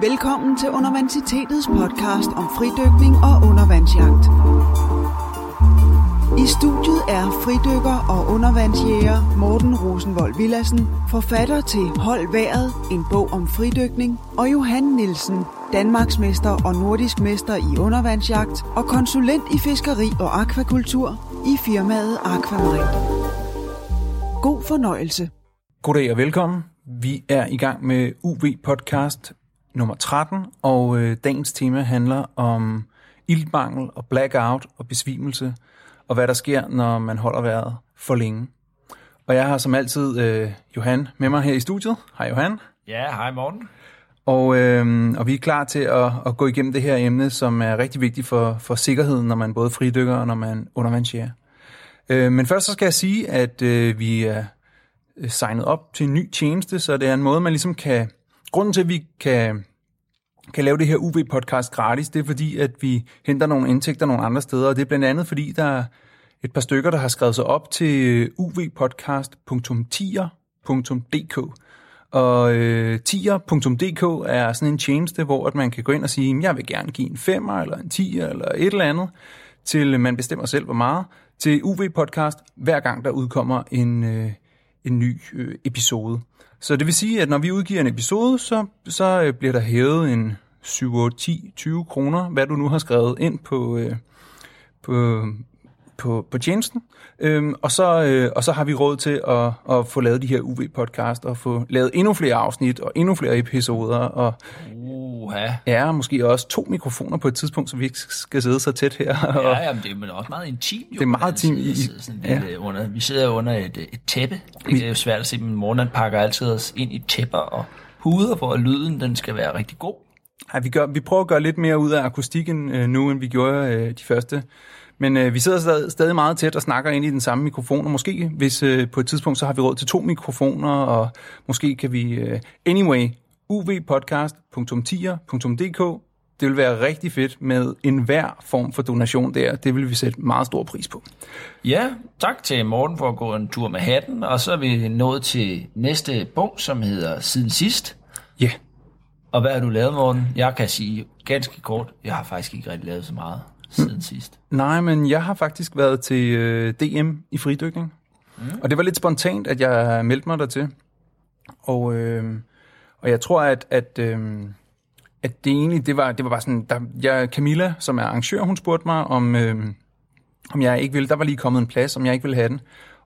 Velkommen til Undervandsitetets podcast om fridykning og undervandsjagt. I studiet er fridykker og undervandsjæger Morten Rosenvold Villassen, forfatter til Hold Været, en bog om fridykning, og Johan Nielsen, Danmarksmester og nordisk mester i undervandsjagt og konsulent i fiskeri og akvakultur i firmaet Aquamarin. God fornøjelse. Goddag og velkommen. Vi er i gang med UV-podcast nummer 13, og øh, dagens tema handler om iltmangel og blackout og besvimelse, og hvad der sker, når man holder vejret for længe. Og jeg har som altid øh, Johan med mig her i studiet. Hej Johan. Ja, hej Morten. Og, øh, og vi er klar til at, at gå igennem det her emne, som er rigtig vigtigt for, for sikkerheden, når man både fridykker og når man undervandsjæger. Øh, men først så skal jeg sige, at øh, vi er øh, signet op til en ny tjeneste, så det er en måde, man ligesom kan... Grunden til, at vi kan, kan lave det her UV-podcast gratis, det er fordi, at vi henter nogle indtægter nogle andre steder, og det er blandt andet fordi, der er et par stykker, der har skrevet sig op til øh, uvpodcast.tier.dk. Og øh, tier.dk er sådan en tjeneste, hvor at man kan gå ind og sige, jeg vil gerne give en femmer eller en tier eller et eller andet, til man bestemmer selv, hvor meget, til UV-podcast, hver gang der udkommer en, øh, en ny øh, episode. Så det vil sige, at når vi udgiver en episode, så, så øh, bliver der hævet en 7, 8, 10, 20 kroner, hvad du nu har skrevet ind på, øh, på, på, på tjenesten. Øhm, og, så, øh, og så har vi råd til at, at få lavet de her UV-podcast og få lavet endnu flere afsnit og endnu flere episoder. Og Uha. ja, måske også to mikrofoner på et tidspunkt, så vi ikke skal sidde så tæt her. Og, Ja, jamen, det er men også meget intimt. Jo, Det er meget sidde- intimt i- sådan ja. lidt, øh, under, vi sidder under et, øh, et tæppe. Det er jo svært at se, men Morten han pakker altid os ind i tæpper og huder, for at lyden den skal være rigtig god. Ja, vi, gør, vi prøver at gøre lidt mere ud af akustikken øh, nu, end vi gjorde øh, de første. Men øh, vi sidder stadig, stadig meget tæt og snakker ind i den samme mikrofon, og måske hvis øh, på et tidspunkt, så har vi råd til to mikrofoner, og måske kan vi... Øh, anyway, uvpodcast.tier.dk Det vil være rigtig fedt med enhver form for donation der. Det vil vi sætte meget stor pris på. Ja, tak til Morten for at gå en tur med hatten, og så er vi nået til næste punkt, som hedder Siden Sidst. Ja, yeah. Og hvad har du lavet, Morten? Jeg kan sige ganske kort, jeg har faktisk ikke rigtig lavet så meget siden sidst. Nej, men jeg har faktisk været til øh, DM i fridykning. Mm. Og det var lidt spontant, at jeg meldte mig dertil. Og, øh, og jeg tror, at, at, øh, at det egentlig, det var, det var bare sådan, der, jeg, Camilla, som er arrangør, hun spurgte mig, om, øh, om jeg ikke ville, der var lige kommet en plads, om jeg ikke ville have den.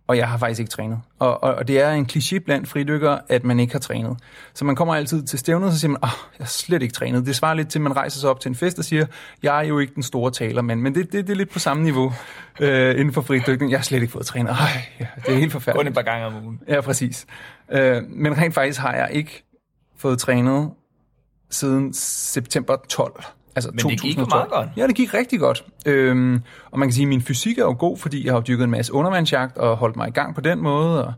Og jeg har faktisk ikke trænet. Og, og, og det er en kliché blandt fridykkere, at man ikke har trænet. Så man kommer altid til stævnet, og så siger man, åh, jeg har slet ikke trænet. Det svarer lidt til, at man rejser sig op til en fest og siger, jeg er jo ikke den store taler, men, men det, det, det er lidt på samme niveau øh, inden for fridykning. Jeg har slet ikke fået trænet. Ej, ja, det er helt Kun forfærdeligt. et par gange om ugen. Ja, præcis. Øh, men rent faktisk har jeg ikke fået trænet siden september 12. Altså Men det gik 2012. meget godt. Ja, det gik rigtig godt. Øhm, og man kan sige, at min fysik er jo god, fordi jeg har dyrket en masse undervandsjagt og holdt mig i gang på den måde. Og,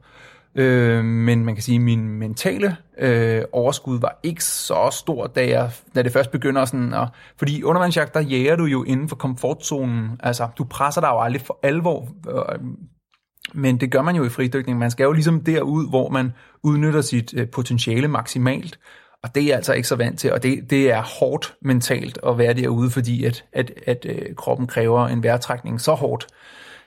øh, men man kan sige, at min mentale øh, overskud var ikke så stor, da, jeg, da det først begynder sådan at... Fordi undervandsjagt, der jager du jo inden for komfortzonen. Altså, du presser dig jo aldrig for alvor. Øh, men det gør man jo i fridykning. Man skal jo ligesom derud, hvor man udnytter sit øh, potentiale maksimalt. Og det er jeg altså ikke så vant til, og det, det er hårdt mentalt at være derude, fordi at, at, at øh, kroppen kræver en vejrtrækning så hårdt.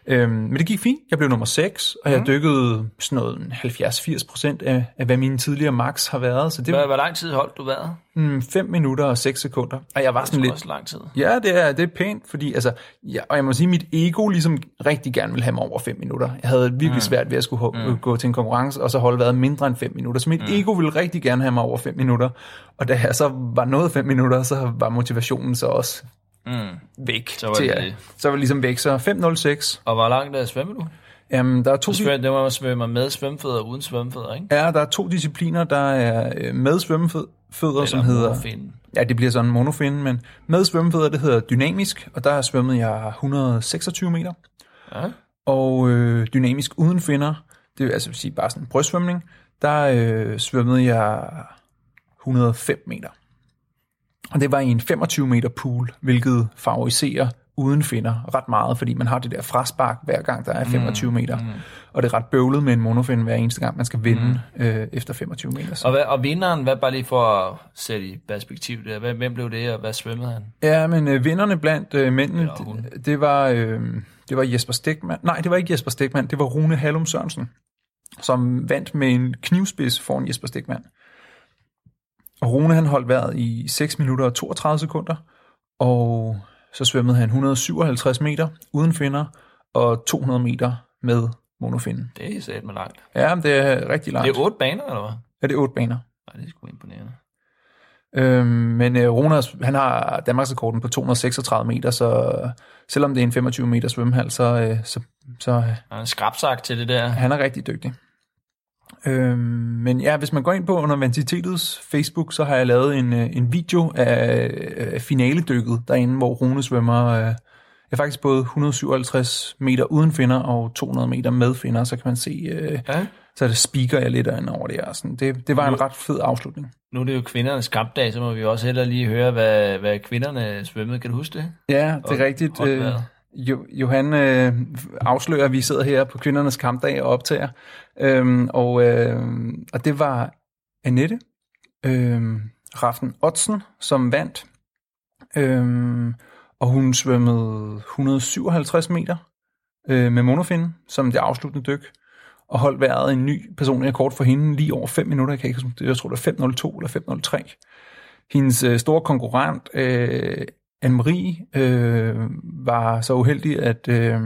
Øhm, men det gik fint. Jeg blev nummer 6, og jeg Mhm. dykkede sådan noget 70-80 procent af, af, hvad mine tidligere max har været. Så det Hvor, hvor lang tid holdt du været? mm, 5 minutter og 6 sekunder. Og jeg var Det sådan er lidt... også lang tid. Ja, det er, det er pænt, fordi altså, ja, og jeg må sige, mit ego ligesom rigtig gerne ville have mig over 5 minutter. Jeg havde virkelig svært ved at skulle mm. gå til en konkurrence, og så holde været mindre end 5 minutter. Så mit mm. ego ville rigtig gerne have mig over 5 minutter. Og da jeg så var nået 5 minutter, så var motivationen så også Mm. væk. Så var til, det at-. Så var det ligesom væk. Så 5.06. Og hvor langt er svømmer du? Jamen, der er to, Du svømmer, det var svømmer med svømmefødder og uden svømmefødder, ikke? ja, der er to discipliner, der er øh, med svømmefødder, som hedder... morfin. Ja, det bliver sådan en monofin, men med svømmefødder, det hedder dynamisk, og der svømmede jeg 126 meter. Ja. Og øh, dynamisk uden finder, det vil altså sige bare sådan en brystsvømning, der øh, svømmede jeg 105 meter. Og det var i en 25 meter pool, hvilket favoriserer uden finder ret meget, fordi man har det der fraspark hver gang, der er 25 mm, meter. Mm. Og det er ret bøvlet med en monofin hver eneste gang, man skal vinde mm. øh, efter 25 meter. Og, hvad, og vinderen, hvad bare lige for at sætte i perspektiv der, hvem, hvem blev det, og hvad svømmede han? Ja, men øh, vinderne blandt øh, mændene, det, det, var, øh, det var Jesper Stegman. Nej, det var ikke Jesper Stegman, det var Rune Hallum Sørensen, som vandt med en knivspids foran Jesper Stegman. Og Rune han holdt vejret i 6 minutter og 32 sekunder, og så svømmede han 157 meter uden finder, og 200 meter med monofinden. Det er sat med langt. Ja, det er rigtig langt. Det er otte baner, eller hvad? Ja, det er otte baner. Nej, det er sgu imponerende. Øhm, men øh, Ronas, han har Danmarksrekorden på 236 meter, så selvom det er en 25 meter svømmehal, så, øh, så, så han er en skrabsak til det der. Han er rigtig dygtig. Øhm, men ja, hvis man går ind på Universitetets Facebook, så har jeg lavet en, øh, en video af, af finaledykket derinde, hvor Rune svømmer øh, ja, faktisk både 157 meter uden finder og 200 meter med finder, så kan man se, øh, ja. så det speaker jeg lidt over det her. Sådan, det, det var en ret fed afslutning. Nu er det jo kvindernes kampdag, så må vi også hellere lige høre, hvad, hvad kvinderne svømmede. Kan du huske det? Ja, det er rigtigt. Øh, jo, Johan øh, afslører, at vi sidder her på kvindernes kampdag og optager. Øhm, og, øh, og det var Annette øh, Raften Otsen, som vandt. Øh, og hun svømmede 157 meter øh, med monofin, som det afsluttende dyk. Og holdt vejret en ny personlig rekord for hende lige over 5 minutter. Jeg, kan ikke, jeg tror, det er 5.02 eller 5.03. Hendes øh, store konkurrent, øh, Anne-Marie, øh, var så uheldig at, øh,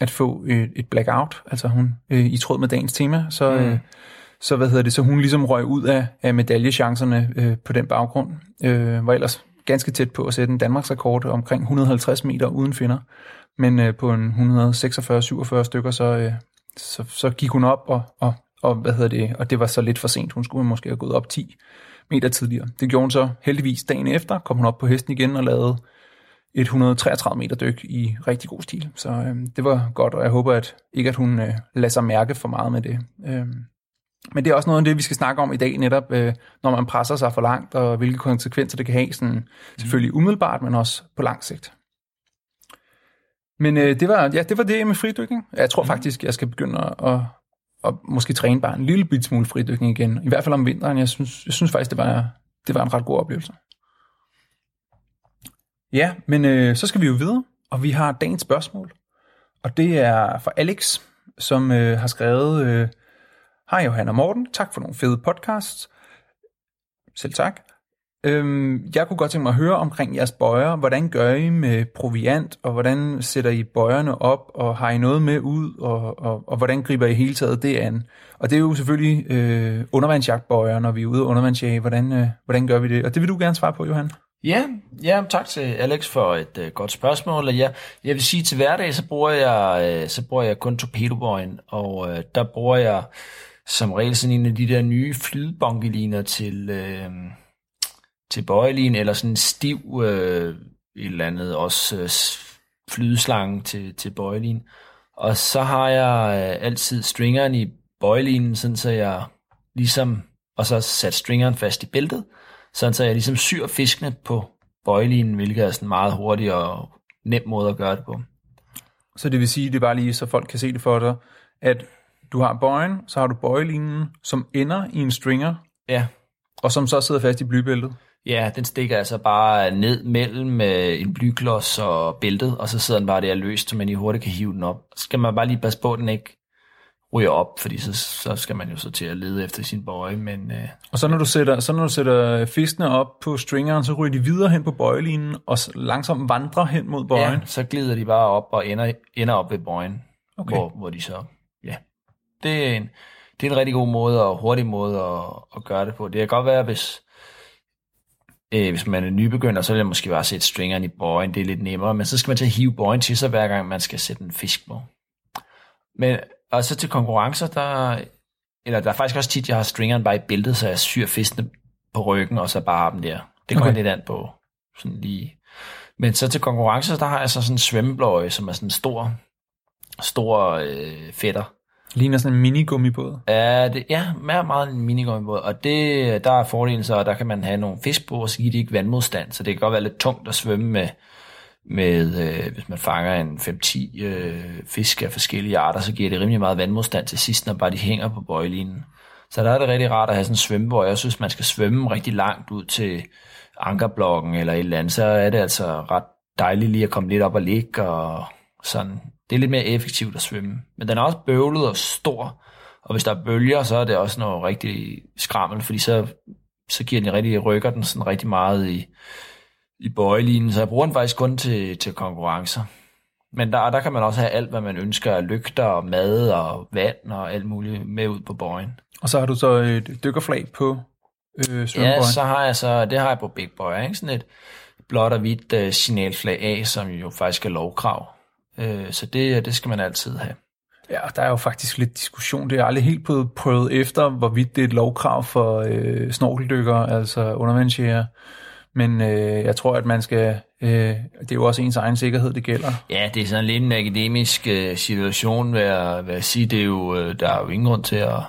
at få et, et blackout. Altså hun, øh, i tråd med dagens tema, så... Mm. Øh, så hvad hedder det, så hun ligesom røg ud af, af medaljechancerne øh, på den baggrund, øh, var ellers ganske tæt på at sætte en Danmarks rekord omkring 150 meter uden finder, men øh, på en 146-47 stykker, så, øh, så, så gik hun op, og, og, og, hvad hedder det, og det var så lidt for sent, hun skulle måske have gået op 10 meter tidligere. Det gjorde hun så heldigvis dagen efter, kom hun op på hesten igen og lavede et 133 meter dyk i rigtig god stil. Så øh, det var godt, og jeg håber at ikke, at hun øh, lader sig mærke for meget med det. Øh, men det er også noget af det, vi skal snakke om i dag, netop øh, når man presser sig for langt, og hvilke konsekvenser det kan have, sådan, selvfølgelig umiddelbart, men også på lang sigt. Men øh, det, var, ja, det var det med fridykning. Jeg tror mm. faktisk, jeg skal begynde at, og måske træne bare en lille bit smule fridykning igen. I hvert fald om vinteren. Jeg synes, jeg synes faktisk, det var, det var en ret god oplevelse. Ja, men øh, så skal vi jo videre, og vi har dagens spørgsmål. Og det er fra Alex, som øh, har skrevet... Øh, Hej Johanna Morten, tak for nogle fede podcasts. Selv tak. Øhm, jeg kunne godt tænke mig at høre omkring jeres bøjer. Hvordan gør I med proviant, og hvordan sætter I bøjerne op, og har I noget med ud, og, og, og hvordan griber I hele taget det an? Og det er jo selvfølgelig øh, undervandsjagtbøjer, når vi er ude og undervandsjage. Hvordan, øh, hvordan gør vi det? Og det vil du gerne svare på, Johan. Ja, ja tak til Alex for et øh, godt spørgsmål. Ja, jeg vil sige, til hverdag, så bruger jeg, øh, så bruger jeg kun torpedobøjen, og øh, der bruger jeg som regel sådan en af de der nye flydbonkeliner til, øh, til bøjelin, eller sådan en stiv øh, et eller andet, også øh, flydeslange til, til bøjelin. Og så har jeg øh, altid stringeren i bøjelinen, sådan så jeg ligesom, og så sat stringeren fast i bæltet, sådan så jeg ligesom syr fiskene på bøjelinen, hvilket er sådan meget hurtig og nem måde at gøre det på. Så det vil sige, det er bare lige, så folk kan se det for dig, at du har bøjen, så har du bøjelinen, som ender i en stringer, Ja. og som så sidder fast i blybæltet. Ja, den stikker altså bare ned mellem øh, en blyklods og bæltet, og så sidder den bare der løst, så man lige hurtigt kan hive den op. Så skal man bare lige passe på, at den ikke ryger op, fordi så, så skal man jo så til at lede efter sin bøje. Men, øh, Og så når du sætter, så når du sætter fiskene op på stringeren, så ryger de videre hen på bøjelinen, og langsomt vandrer hen mod bøjen. ja, så glider de bare op og ender, ender op ved bøjen, Okay. hvor, hvor de så, ja. Det er, en, det er en rigtig god måde og hurtig måde at, at gøre det på. Det kan godt være, hvis, øh, hvis man er nybegynder, så vil jeg måske bare sætte stringeren i bøjen. Det er lidt nemmere, men så skal man til at hive bøjen til sig, hver gang man skal sætte en fisk på. Men og så til konkurrencer, der, eller der er faktisk også tit, jeg har stringeren bare i bæltet, så jeg syr fiskene på ryggen, og så bare har dem der. Det kommer Okay. lidt an på, sådan lige. Men så til konkurrencer, der har jeg så sådan en svømmebløje, som er sådan en stor, stor øh, fætter. Ligner sådan en minigummibåd. Ja, det, ja, meget, meget en minigummibåd, og det, der er fordelen så, at der kan man have nogle fisk på, og så giver de ikke vandmodstand, så det kan godt være lidt tungt at svømme med, med øh, hvis man fanger en 5-10 øh, fisk af forskellige arter, så giver det rimelig meget vandmodstand til sidst, når bare de hænger på bøjlinen. Så der er det rigtig rart at have sådan en svømmebøj. Jeg synes, man skal svømme rigtig langt ud til ankerblokken eller et eller andet, så er det altså ret dejligt lige at komme lidt op og ligge og sådan. Det er lidt mere effektivt at svømme. Men den er også bøvlet og stor, og hvis der er bølger, så er det også noget rigtig skrammel, fordi så, så giver den rigtig, rykker den sådan rigtig meget i, i bøjelinen, så jeg bruger den faktisk kun til, til konkurrencer. Men der, der kan man også have alt, hvad man ønsker af lygter og mad og vand og alt muligt med ud på bøjen. Og så har du så et dykkerflag på øh, Ja, så har jeg så, det har jeg på Big Boy, ikke? Sådan et blåt og hvidt uh, signalflag A, som jo faktisk er lovkrav. Uh, så det, det skal man altid have. Ja, der er jo faktisk lidt diskussion. Det er aldrig helt blevet prøvet efter, hvorvidt det er et lovkrav for øh, snorkeldykker, altså undervandsjæger. Men øh, jeg tror, at man skal... Øh, det er jo også ens egen sikkerhed, det gælder. Ja, det er sådan lidt en akademisk øh, situation, vil jeg, vil jeg sige. Det er jo, øh, der er jo ingen grund til at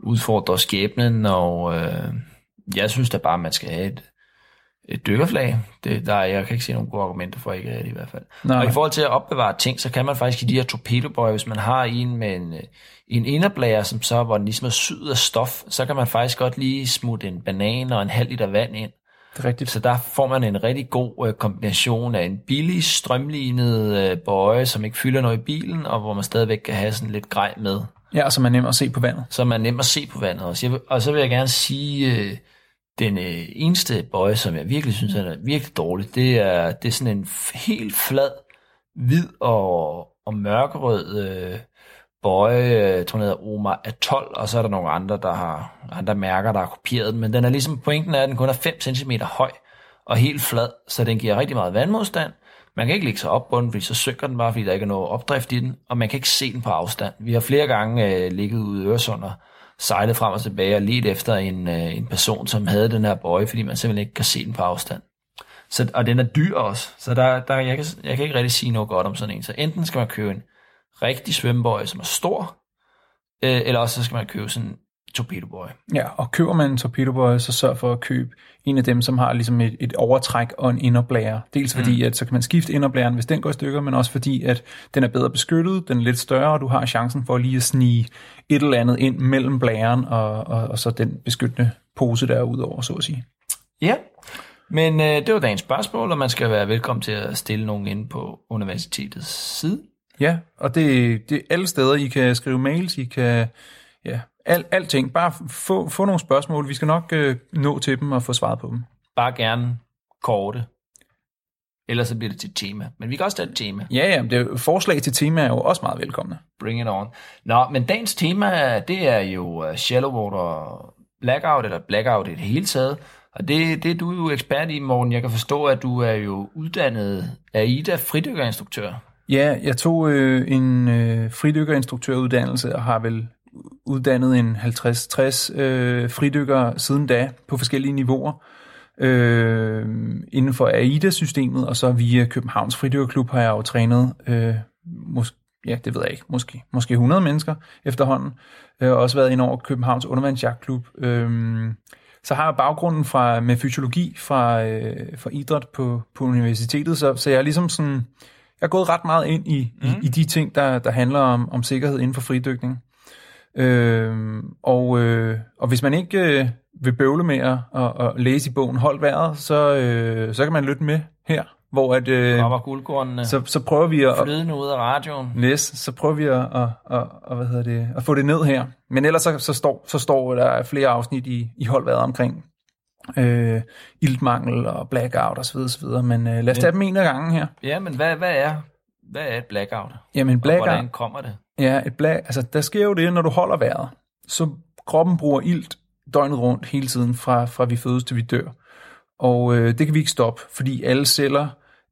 udfordre skæbnen, og øh, jeg synes da bare, at man skal have et, et dykkerflag. Det, der, jeg kan ikke se nogen gode argumenter for ikke det i hvert fald. Nej. Og i forhold til at opbevare ting, så kan man faktisk i de her torpedobøjer, hvis man har en med en, øh, en inderblære, som så, hvor den ligesom er syet af stof, så kan man faktisk godt lige smutte en banan og en halv liter vand ind. Det er rigtigt. Så der får man en rigtig god øh, kombination af en billig, strømlignet øh, bøje, som ikke fylder noget i bilen, og hvor man stadigvæk kan have sådan lidt grej med. Ja, så man er nem at se på vandet. Så man er nem at se på vandet også. Jeg og så vil jeg gerne sige, øh, den øh, eneste bøje, som jeg virkelig synes er virkelig dårlig, det er, det er sådan en helt flad, hvid og, og mørkerød øh, bøje, øh, jeg tror den hedder Omar Atoll, og så er der nogle andre, der har andre mærker, der har kopieret den, men den er ligesom, pointen er, at den kun er 5 cm høj og helt flad, så den giver rigtig meget vandmodstand. Man kan ikke lægge sig op på den, fordi så synker den bare, fordi der ikke er noget opdrift i den, og man kan ikke se den på afstand. Vi har flere gange øh, ligget ude i Øresund og sejlet frem og tilbage og let efter en, øh, en person, som havde den her bøje, fordi man simpelthen ikke kan se den på afstand. Så, og den er dyr også, så der, der, jeg, kan, jeg kan ikke rigtig sige noget godt om sådan en. Så enten skal man købe en rigtig svømmebøje, som er stor, øh, eller også så skal man købe sådan en torpedobøje. Ja, og køber man en torpedobøje, så sørg for at købe en af dem, som har ligesom et, et overtræk og en inderblære. Dels fordi, mm. at så kan man skifte inderblæren, hvis den går i stykker, men også fordi, at den er bedre beskyttet, den er lidt større, og du har chancen for lige at snige et eller andet ind mellem blæren og, og, og så den beskyttende pose der udover, så at sige. Ja, men øh, det var dagens spørgsmål, og man skal være velkommen til at stille nogen ind på universitetets side. Ja, og det, det er alle steder, I kan skrive mails, I kan, ja, al, alting. Bare få, få nogle spørgsmål. Vi skal nok øh, nå til dem og få svaret på dem. Bare gerne korte. Ellers så bliver det til et tema. Men vi kan også tage et tema. Ja, ja, det er, forslag til tema er jo også meget velkomne. Bring it on. Nå, men dagens tema, det er jo uh, shallow water blackout, eller blackout i det hele taget. Og det, det er du jo ekspert i, Morten. Jeg kan forstå, at du er jo uddannet AIDA fridykkerinstruktør. Ja, jeg tog øh, en øh, fridykkerinstruktøruddannelse og har vel uddannet en 50-60 øh, fridykkere siden da på forskellige niveauer øh, inden for AIDA-systemet, og så via Københavns Fridykkerklub har jeg jo trænet, øh, mås- ja, det ved jeg ikke, måske, måske 100 mennesker efterhånden. Jeg har også været ind over Københavns Undervandsjagtklub. Øh, så har jeg baggrunden fra, med fysiologi fra, øh, fra idræt på, på universitetet, så, så jeg er ligesom sådan, jeg er gået ret meget ind i, mm. i, i de ting, der, der handler om, om sikkerhed inden for fridykning. Øh, og, øh, og hvis man ikke øh, vil bøvle med at, at, at læse i bogen Hold vejret, så, øh, så kan man lytte med her, hvor at, øh, Kommer guldkornene så, så prøver vi at, flydende ud af radioen. Yes, så prøver vi at, at, at, at, hvad hedder det, at få det ned her. Men ellers så, så, står, så står der flere afsnit i, i holdværet omkring øh, iltmangel og blackout osv. osv. Men øh, lad os tage dem en af gangen her. Ja, men hvad, hvad er hvad er et blackout? Jamen Og blackout, hvordan kommer det? ja, et black, altså der sker jo det, når du holder vejret, så kroppen bruger ilt døgnet rundt hele tiden, fra, fra vi fødes til vi dør. Og øh, det kan vi ikke stoppe, fordi alle celler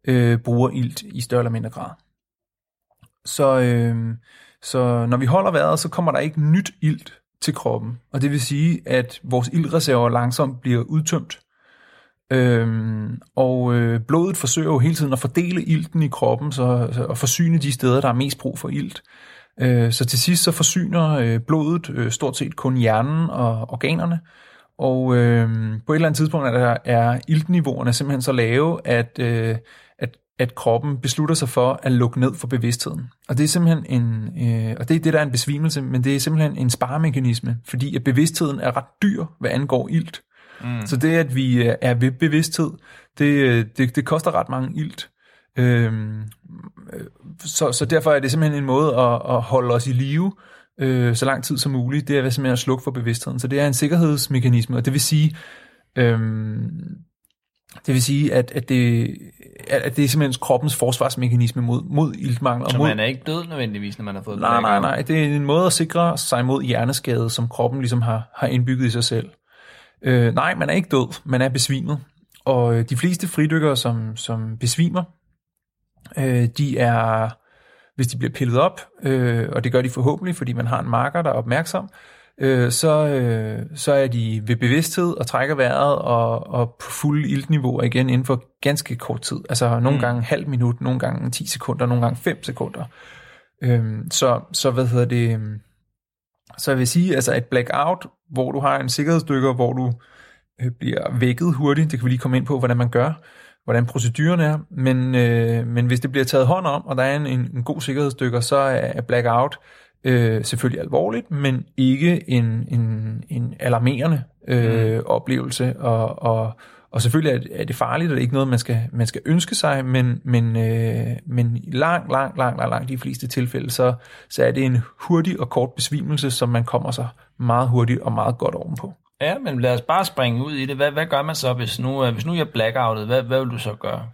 øh, bruger ilt i større eller mindre grad. Så, øh, så når vi holder vejret, så kommer der ikke nyt ilt til kroppen. Og det vil sige, at vores iltreserver langsomt bliver udtømt. Øhm, og øh, blodet forsøger jo hele tiden at fordele ilten i kroppen, så, så at forsyne de steder, der er mest brug for ilt. Øh, så til sidst så forsyner øh, blodet øh, stort set kun hjernen og organerne. Og øh, på et eller andet tidspunkt er, der, er iltniveauerne simpelthen så lave, at, øh, at at kroppen beslutter sig for at lukke ned for bevidstheden. Og det er simpelthen en, øh, og det er det, der er en besvimelse, men det er simpelthen en sparemekanisme, fordi at bevidstheden er ret dyr, hvad angår ilt. Mm. Så det, at vi er ved bevidsthed, det, det, det koster ret mange ilt. Øhm, øh, så, så derfor er det simpelthen en måde at, at holde os i live øh, så lang tid som muligt. Det er simpelthen at slukke for bevidstheden. Så det er en sikkerhedsmekanisme, og det vil sige, øhm, det vil sige, at, at, det, at det er simpelthen kroppens forsvarsmekanisme mod, mod iltmangel. Så mod, man er ikke død nødvendigvis, når man har fået Nej, nej, nej. Det er en måde at sikre sig mod hjerneskade, som kroppen ligesom har, har indbygget i sig selv. Øh, nej, man er ikke død, man er besvimet. Og øh, de fleste fridykkere, som, som besvimer, øh, de er, hvis de bliver pillet op, øh, og det gør de forhåbentlig, fordi man har en marker, der er opmærksom, øh, så, øh, så er de ved bevidsthed og trækker vejret og, og på fulde iltniveauer igen inden for ganske kort tid. Altså nogle mm. gange halv minut, nogle gange 10 sekunder, nogle gange 5 sekunder. Øh, så, så hvad hedder det... Så jeg vil sige, altså et blackout, hvor du har en sikkerhedsdykker, hvor du øh, bliver vækket hurtigt, det kan vi lige komme ind på, hvordan man gør, hvordan proceduren er, men, øh, men hvis det bliver taget hånd om, og der er en, en, en god sikkerhedsdykker, så er blackout øh, selvfølgelig alvorligt, men ikke en, en, en alarmerende øh, mm. oplevelse, og, og, og selvfølgelig er det, er det farligt, og det er ikke noget, man skal, man skal ønske sig, men, men, øh, men i lang, lang, lang, lang, lang de fleste tilfælde, så, så er det en hurtig og kort besvimelse, som man kommer sig meget hurtigt og meget godt ovenpå. Ja, men lad os bare springe ud i det. Hvad, hvad gør man så, hvis nu, øh, hvis nu jeg er blackoutet? Hvad, hvad vil du så gøre?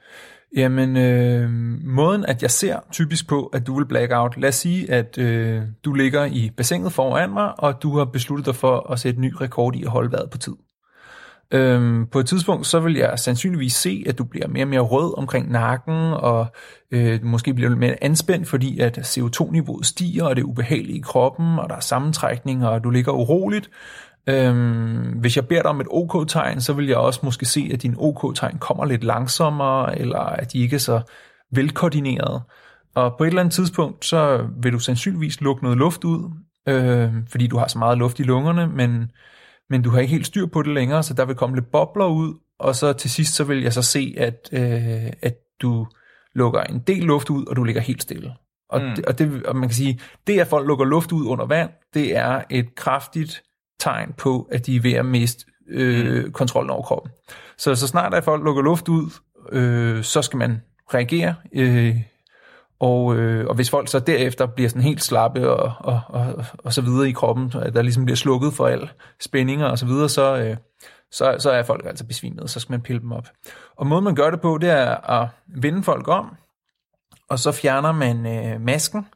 Jamen, øh, måden at jeg ser typisk på, at du vil blackout. Lad os sige, at øh, du ligger i bassinet foran mig, og du har besluttet dig for at sætte ny rekord i at holde vejret på tid. Øhm, på et tidspunkt, så vil jeg sandsynligvis se, at du bliver mere og mere rød omkring nakken, og øh, måske bliver lidt mere anspændt, fordi at CO2-niveauet stiger, og det er ubehageligt i kroppen, og der er sammentrækning, og du ligger uroligt. Øhm, hvis jeg beder dig om et OK-tegn, så vil jeg også måske se, at din OK-tegn kommer lidt langsommere, eller at de ikke er så velkoordineret. Og på et eller andet tidspunkt, så vil du sandsynligvis lukke noget luft ud, øh, fordi du har så meget luft i lungerne, men, men du har ikke helt styr på det længere, så der vil komme lidt bobler ud, og så til sidst, så vil jeg så se, at, øh, at du lukker en del luft ud, og du ligger helt stille. Og, mm. det, og, det, og man kan sige, det at folk lukker luft ud under vand, det er et kraftigt tegn på, at de er ved at miste øh, mm. kontrollen over kroppen. Så så snart at folk lukker luft ud, øh, så skal man reagere, øh, og, øh, og hvis folk så derefter bliver sådan helt slappe og, og, og, og så videre i kroppen, at der ligesom bliver slukket for al spændinger og så videre, så, øh, så, så er folk altså besvimet, så skal man pille dem op. Og måden man gør det på, det er at vende folk om, og så fjerner man øh, masken,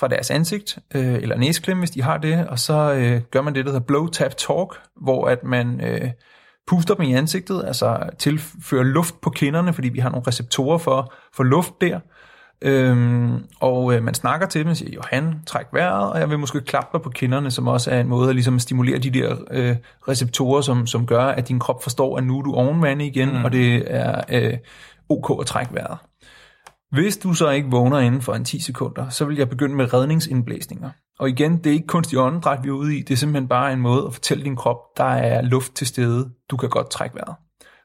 fra deres ansigt, øh, eller næsklem, hvis de har det, og så øh, gør man det, der hedder blow tap talk, hvor at man øh, puster dem i ansigtet, altså tilfører luft på kinderne, fordi vi har nogle receptorer for, for luft der, Øhm, og øh, man snakker til dem og siger, Johan, træk vejret, og jeg vil måske klappe dig på kinderne, som også er en måde at ligesom stimulere de der øh, receptorer, som, som gør, at din krop forstår, at nu er du ovenvande igen, mm. og det er øh, ok at trække vejret. Hvis du så ikke vågner inden for en 10 sekunder, så vil jeg begynde med redningsindblæsninger. Og igen, det er ikke kunstig åndedræt, vi er ude i. Det er simpelthen bare en måde at fortælle din krop, der er luft til stede. Du kan godt trække vejret.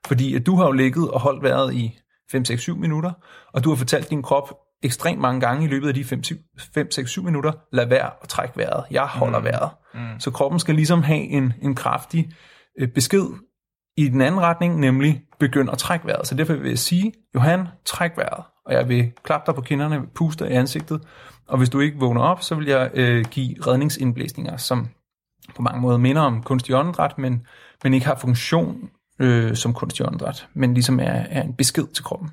Fordi at du har jo ligget og holdt vejret i 5-6-7 minutter, og du har fortalt din krop ekstremt mange gange i løbet af de 5-6-7 minutter, lad være at trække vejret. Jeg holder mm. vejret. Mm. Så kroppen skal ligesom have en, en kraftig øh, besked i den anden retning, nemlig begynd at trække vejret. Så derfor vil jeg sige, Johan, træk vejret og jeg vil klappe dig på kinderne, puste i ansigtet, og hvis du ikke vågner op, så vil jeg øh, give redningsindblæsninger, som på mange måder minder om kunstig åndedræt, men, men ikke har funktion øh, som kunstig åndedræt, men ligesom er, er en besked til kroppen.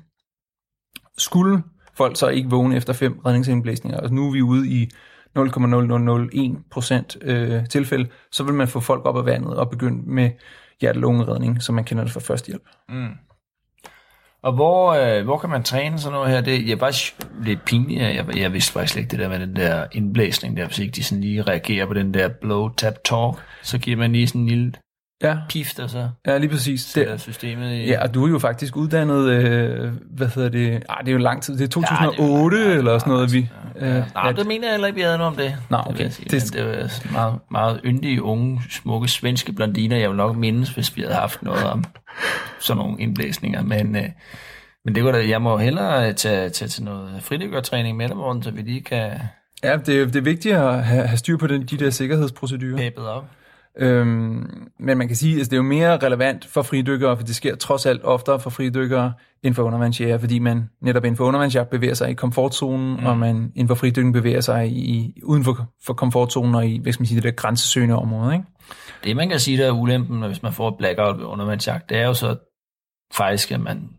Skulle folk så ikke vågne efter fem redningsindblæsninger, altså nu er vi ude i 0,0001% øh, tilfælde, så vil man få folk op af vandet og begynde med hjertelungeredning, som man kender det fra førstehjælp. Mm. Og hvor, øh, hvor kan man træne sådan noget her? Det er bare lidt pinligt. Jeg, jeg vidste faktisk ikke det der med den der indblæsning der, hvis ikke de sådan lige reagerer på den der blow, tap, talk, så giver man lige sådan en lille ja. pift, og så ja, lige præcis. Det systemet i... Ja, og du er jo faktisk uddannet, øh, hvad hedder det, ah, det er jo lang tid, det er 2008 ja, det er eller sådan noget. Vi, ja. Øh, Nej, det mener jeg heller ikke, vi havde noget om det. Nej, okay. Det, det, det var meget, meget yndige, unge, smukke svenske blondiner, jeg vil nok mindes, hvis vi havde haft noget om sådan nogle indblæsninger, men... Øh, Men det går da, jeg må hellere tage, tage til noget fridykkertræning med dig, Morten, så vi lige kan Ja, det, er- det er vigtigt at have, have styr på den, de der sikkerhedsprocedurer. peppet op. Øhm, men man kan sige, at altså, det er jo mere relevant for fridykkere, for det sker trods alt oftere for fridykkere end for undervandsjæger, fordi man netop inden for undervandsjagt bevæger sig i komfortzonen, mm. og man inden for fridykning bevæger sig i, uden for, for komfortzonen og i, hvad skal man sige, det der grænsesøgende område. Ikke? Det, man kan sige, der er ulempen, hvis man får et blackout ved undervandsjagt, det er jo så faktisk, at man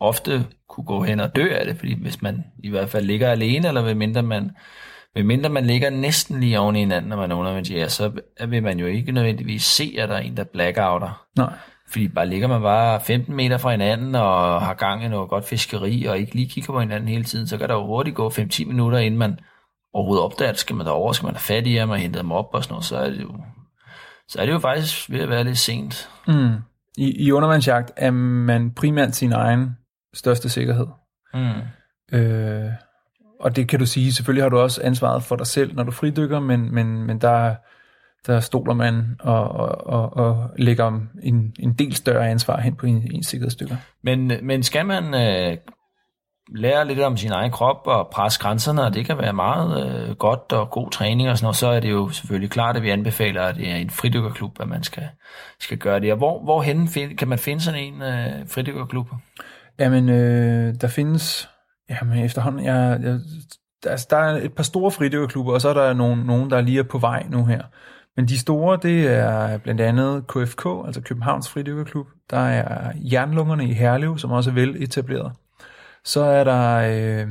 ofte kunne gå hen og dø af det, fordi hvis man i hvert fald ligger alene, eller ved mindre man, ved mindre man ligger næsten lige oven i hinanden, når man er undervandsjæger, så vil man jo ikke nødvendigvis se, at der er en, der blackouter. Nej. Fordi bare ligger man bare 15 meter fra hinanden og har gang i noget godt fiskeri, og ikke lige kigger på hinanden hele tiden, så kan der jo hurtigt gå 5-10 minutter, inden man overhovedet opdager, skal man derover, skal man have fat i ham og hente dem op og sådan noget, så er det jo, så er det jo faktisk ved at være lidt sent. Mm. I, I undervandsjagt er man primært sin egen største sikkerhed. Mm. Øh, og det kan du sige, selvfølgelig har du også ansvaret for dig selv, når du fridykker, men, men, men der, der stoler man og, og, og, og lægger en, en del større ansvar hen på en, en sikkerhedsstykker. Men, men skal man øh, lære lidt om sin egen krop og presse grænserne, og det kan være meget øh, godt og god træning og sådan noget, så er det jo selvfølgelig klart, at vi anbefaler, at det er en fridykkerklub, at man skal, skal gøre det. Og hvor, hvorhen find, kan man finde sådan en øh, fridykkerklub? Jamen, øh, der findes, jamen efterhånden, jeg, jeg, der, altså, der er et par store fridykkerklubber, og så er der nogen, nogen, der lige er på vej nu her. Men de store, det er blandt andet KFK, altså Københavns Fridykkerklub. Der er Jernlungerne i Herlev, som også er vel etableret. Så er der øh,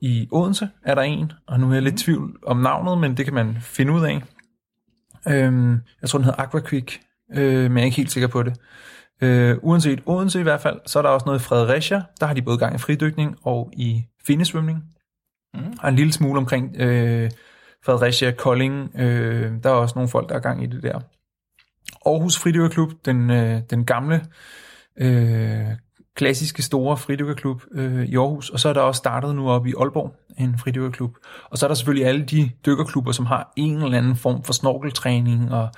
i Odense er der en, og nu er jeg lidt i tvivl om navnet, men det kan man finde ud af. Øh, jeg tror, den hedder Aquaquick, øh, men jeg er ikke helt sikker på det. Øh, uanset Odense i hvert fald, så er der også noget i Fredericia. Der har de både gang i fridykning og i finnesvømning. Mm. Og en lille smule omkring øh, Fredericia, Kolding. Øh, der er også nogle folk, der er gang i det der. Aarhus Fridykkerklub, den, øh, den gamle øh, klassiske store fridykkerklub øh, i Aarhus, og så er der også startet nu op i Aalborg en fridykkerklub. Og så er der selvfølgelig alle de dykkerklubber, som har en eller anden form for snorkeltræning, og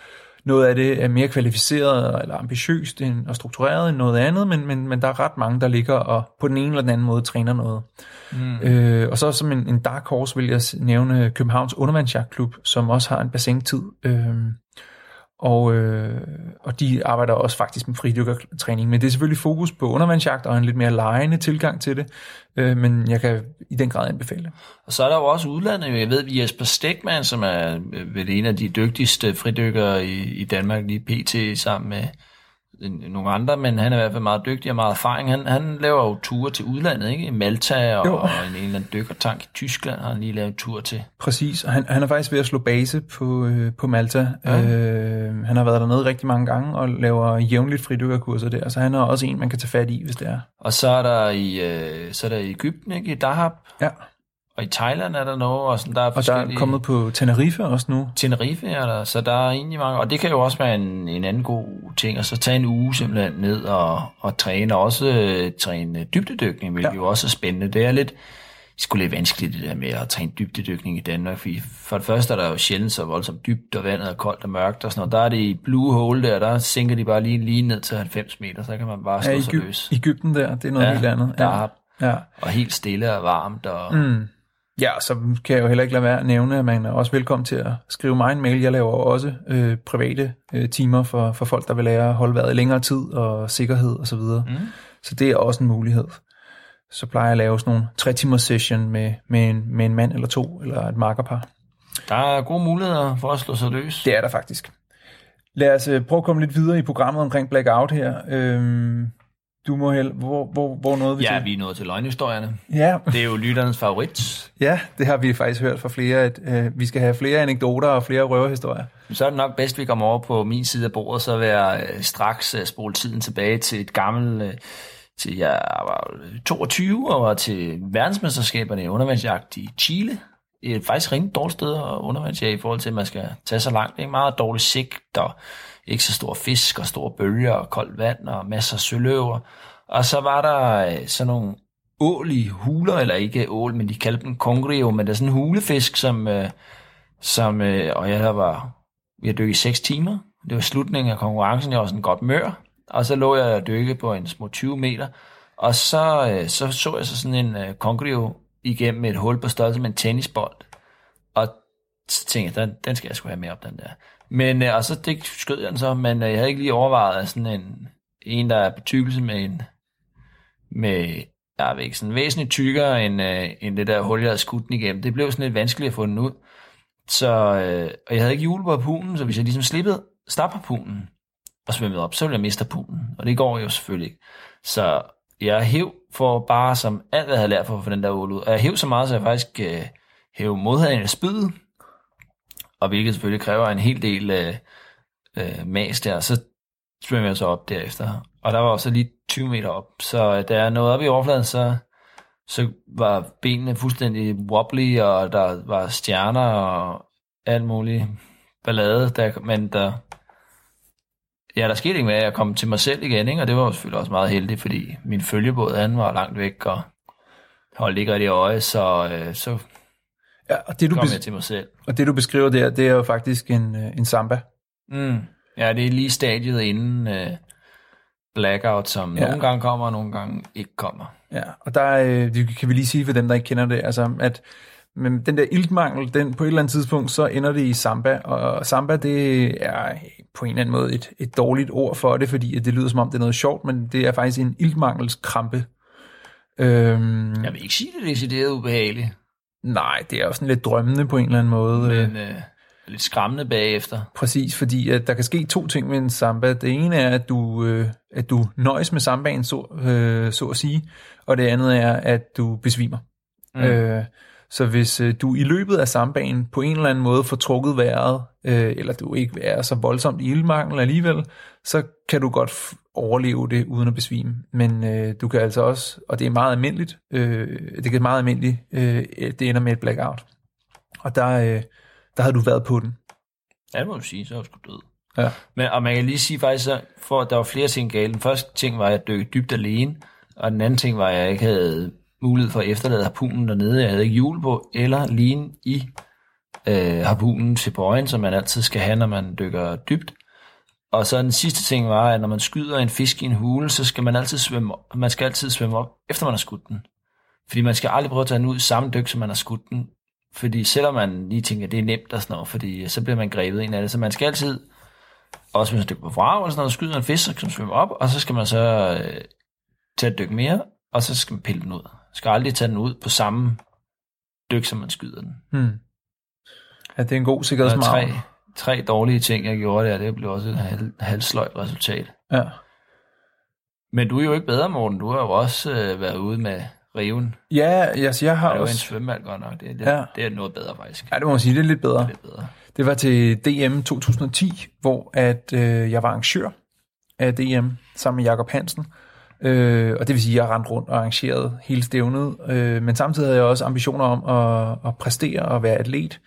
noget af det er mere kvalificeret eller ambitiøst og struktureret end noget andet, men, men, men der er ret mange, der ligger og på den ene eller den anden måde træner noget. Mm. Øh, og så som en, en dark horse vil jeg nævne Københavns Undervandsjagtklub, som også har en bassintid. Øh, og, øh, og de arbejder også faktisk med fridykkertræning. Men det er selvfølgelig fokus på undervandsjagt og en lidt mere lejende tilgang til det. Øh, men jeg kan i den grad anbefale det. Og så er der jo også udlandet. Jeg ved, vi Jesper Stegman, som er øh, vel en af de dygtigste fridykkere i, i Danmark lige pt. sammen med en- nogle andre, men han er i hvert fald meget dygtig og meget erfaring. Han, han laver jo ture til udlandet, ikke? I Malta og, Jo. og en, en eller anden dykkertank i Tyskland har han lige lavet en tur til. Præcis, og han, han er faktisk ved at slå base på, øh, på Malta. Ja. Øh, han har været dernede rigtig mange gange og laver jævnligt fridykkerkurser der, så han er også en, man kan tage fat i, hvis det er. Og så er der i, øh, så er der i Ægypten, ikke? I Dahab. Ja, Og i Thailand er der noget, og sådan, der er og der forskellige... er kommet på Tenerife også nu. Tenerife er der, så der er egentlig mange, og det kan jo også være en, en anden god ting, at så tage en uge simpelthen ned og, og træne, og også øh, træne dybdedykning, hvilket Ja. jo også er spændende. Det er lidt, sgu lidt vanskeligt det der med at træne dybdedykning i Danmark, fordi for det første er der jo sjældent så voldsomt dybt, og vandet er koldt og mørkt og sådan noget. Der er det i Blue Hole der, der sænker de bare lige, lige ned til 90 meter, så kan man bare slå Ja, sig Egyp- løs. Ægypten der, det er noget ja, helt andet. Der Ja, er, ja. og helt stille og varmt, og Mm. Ja, så kan jeg jo heller ikke lade være at nævne, at man er også velkommen til at skrive mig en mail. Jeg laver også øh, private øh, timer for, for folk, der vil lære at holde vejret i længere tid og sikkerhed osv. Så, videre. Mm. så det er også en mulighed. Så plejer jeg at lave sådan nogle tre timers session med, med, en, med en mand eller to, eller et markerpar. der er gode muligheder for at slå sig løs. Det er der faktisk. Lad os øh, prøve at komme lidt videre i programmet omkring Blackout her. Øhm, du må held, hvor, hvor, hvor nåede vi Ja, til? vi er nået til løgnhistorierne. Ja, Det er jo lytternes favorit. ja, det har vi faktisk hørt fra flere, at øh, vi skal have flere anekdoter og flere røverhistorier. Så er det nok bedst, at vi kommer over på min side af bordet, så vil jeg øh, straks øh, spole tiden tilbage til et gammelt, øh, til jeg var 22 og var til verdensmesterskaberne i undervandsjagt i Chile. Det er faktisk rimelig dårligt sted at undervandsjage i forhold til, at man skal tage så langt. Det er meget dårlig sigt og ikke så stor fisk og store bølger og koldt vand og masser af søløver. Og så var der øh, sådan nogle ålige huler, eller ikke ål, men de kaldte dem kongrio, men der er sådan en hulefisk, som, øh, som øh, og jeg var vi har dykket i 6 timer. Det var slutningen af konkurrencen. Jeg var sådan godt mør. Og så lå jeg og dykke på en små 20 meter. Og så, så så jeg så sådan en øh, igennem et hul på størrelse med en tennisbold. Og så tænkte jeg, den, den skal jeg sgu have med op, den der. Men, øh, og så det skød jeg den så, men øh, jeg havde ikke lige overvejet at sådan en, en der er på tykkelse med en, med, jeg ved ikke, sådan væsentligt tykkere end, øh, end det der hul, jeg havde skudt den igennem. Det blev sådan lidt vanskeligt at få den ud. Så, øh, og jeg havde ikke hjul på harpunen, så hvis jeg ligesom slippede stop harpunen og svømmede op, så ville jeg miste harpunen. Og det går jo selvfølgelig ikke. Så jeg hæv for bare som alt, hvad jeg havde lært for at få den der ål ud. Og jeg hæv så meget, så jeg faktisk øh, hæv modhagen af spydet, og hvilket selvfølgelig kræver en hel del øh, øh, mas der. Så svømmer jeg så op derefter. Og der var også lige 20 meter op. Så øh, da jeg nåede op i overfladen, så, så var benene fuldstændig wobbly, og der var stjerner og alt muligt ballade. Der, men der, ja, der skete ikke med, at jeg kom til mig selv igen, ikke? og det var jo selvfølgelig også meget heldigt, fordi min følgebåd, han var langt væk, og holdt ikke rigtig øje, så, øh, så Ja, og det, du kom jeg til mig selv. og det du beskriver der, det er jo faktisk en, øh, en samba. Mm. Ja, det er lige stadiet inden øh, blackout, som Ja. nogle gange kommer, og nogle gange ikke kommer. Ja, og der øh, det kan vi lige sige for dem, der ikke kender det, altså at men den der iltmangel, den på et eller andet tidspunkt, så ender det i samba, og samba, det er på en eller anden måde et, et dårligt ord for det, fordi at det lyder som om, det er noget sjovt, men det er faktisk en iltmangelskrampe. Øhm, Jeg vil ikke sige, det er decideret ubehageligt, Nej, det er jo sådan lidt drømmende på en eller anden måde. men øh, lidt skræmmende bagefter. Præcis, fordi at der kan ske to ting med en samba. Det ene er, at du, øh, at du nøjes med sambaen, så, øh, så at sige, og det andet er, at du besvimer. Mm. Øh, så hvis øh, du i løbet af sambaen på en eller anden måde får trukket vejret, øh, eller du ikke er så voldsomt i ildmangel alligevel, så kan du godt overleve det uden at besvime. Men øh, du kan altså også, og det er meget almindeligt, øh, det er meget almindeligt, øh, det ender med et blackout. Og der, øh, der havde du været på den. Ja, det må du sige, så er du sgu død. Ja. Men, og man kan lige sige faktisk, så, for at der var flere ting galt. Den første ting var, at jeg dykkede dybt alene, og den anden ting var, at jeg ikke havde mulighed for at efterlade harpunen dernede. Jeg havde ikke hjul på, eller lin i øh, harpunen til bøjen, som man altid skal have, når man dykker dybt. Og så den sidste ting var, at når man skyder en fisk i en hule, så skal man altid svømme, man skal altid svømme op, efter man har skudt den. Fordi man skal aldrig prøve at tage den ud i samme dyk, som man har skudt den. Fordi selvom man lige tænker, at det er nemt og sådan noget, fordi øh, så bliver man grebet ind af det. Så man skal altid, også hvis man dykker på vrag eller sådan noget, skyder en fisk, så skal man svømme op, og så skal man så øh, tage et dyk mere, og så skal man pille den ud. Skal aldrig tage den ud på samme dyk, som man skyder den. Hmm. Ja, det er en god Der er sikkerhedsmargin. tre, tre dårlige ting, jeg gjorde der, det blev også et halv, halvsløjt resultat. Ja. Men du er jo ikke bedre, Morten. Du har jo også øh, været ude med riven. Ja, altså, jeg har Det er jo en også... svømmehal godt nok. Det er, lidt, Ja. det er noget bedre, faktisk. Ja, det må man sige, det er lidt bedre. Lidt bedre. Det var til DM 2010, hvor at øh, jeg var arrangør af DM sammen med Jakob Hansen. Øh, og det vil sige, at jeg rendte rundt og arrangerede hele stævnet. Øh, men samtidig havde jeg også ambitioner om at, at præstere og være atlet,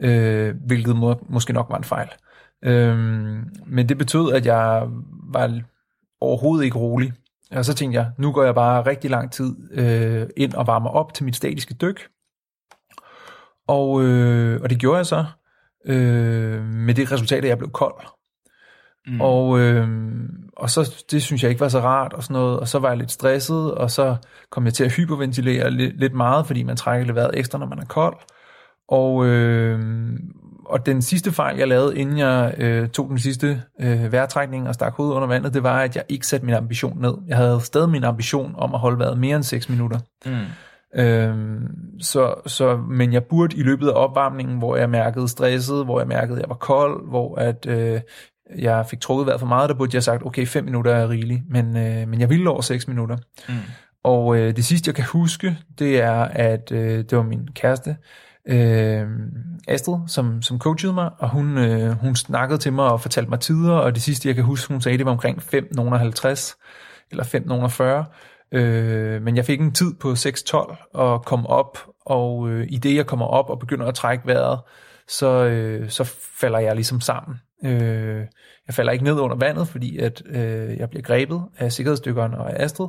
øh, hvilket må, måske nok var en fejl. Øh, men det betød, at jeg var overhovedet ikke rolig. Og så tænkte jeg, nu går jeg bare rigtig lang tid øh, ind og varmer op til mit statiske dyk. Og, øh, og det gjorde jeg så øh, med det resultat, at jeg blev kold. Mm. Og, øh, og så, det synes jeg ikke var så rart og sådan noget, og så var jeg lidt stresset, og så kom jeg til at hyperventilere lidt, lidt meget, fordi man trækker lidt vejret ekstra, når man er kold. Og, øh, og den sidste fejl, jeg lavede, inden jeg øh, tog den sidste øh, vejrtrækning og stak hovedet under vandet, det var, at jeg ikke satte min ambition ned. Jeg havde stadig min ambition om at holde vejret mere end 6 minutter. Mm. Øhm, så, så, men jeg burde i løbet af opvarmningen, hvor jeg mærkede stresset, hvor jeg mærkede, at jeg var kold, hvor at, øh, jeg fik trukket vejret for meget, der burde jeg sagt, okay, 5 minutter er rigeligt, men, øh, men jeg ville over 6 minutter. Mm. Og øh, det sidste, jeg kan huske, det er, at øh, det var min kæreste, øh, Astrid, som, som coachede mig, og hun, øh, hun snakkede til mig og fortalte mig tider, og det sidste, jeg kan huske, hun sagde, det var omkring 5 nogen 50, eller 5 nogen 40, øh, men jeg fik en tid på 6.12 og kom op, og øh, i det, jeg kommer op og begynder at trække vejret, så, øh, så falder jeg ligesom sammen. Øh, jeg falder ikke ned under vandet, fordi at øh, jeg bliver grebet af sikkerhedsdykkeren og af Astrid,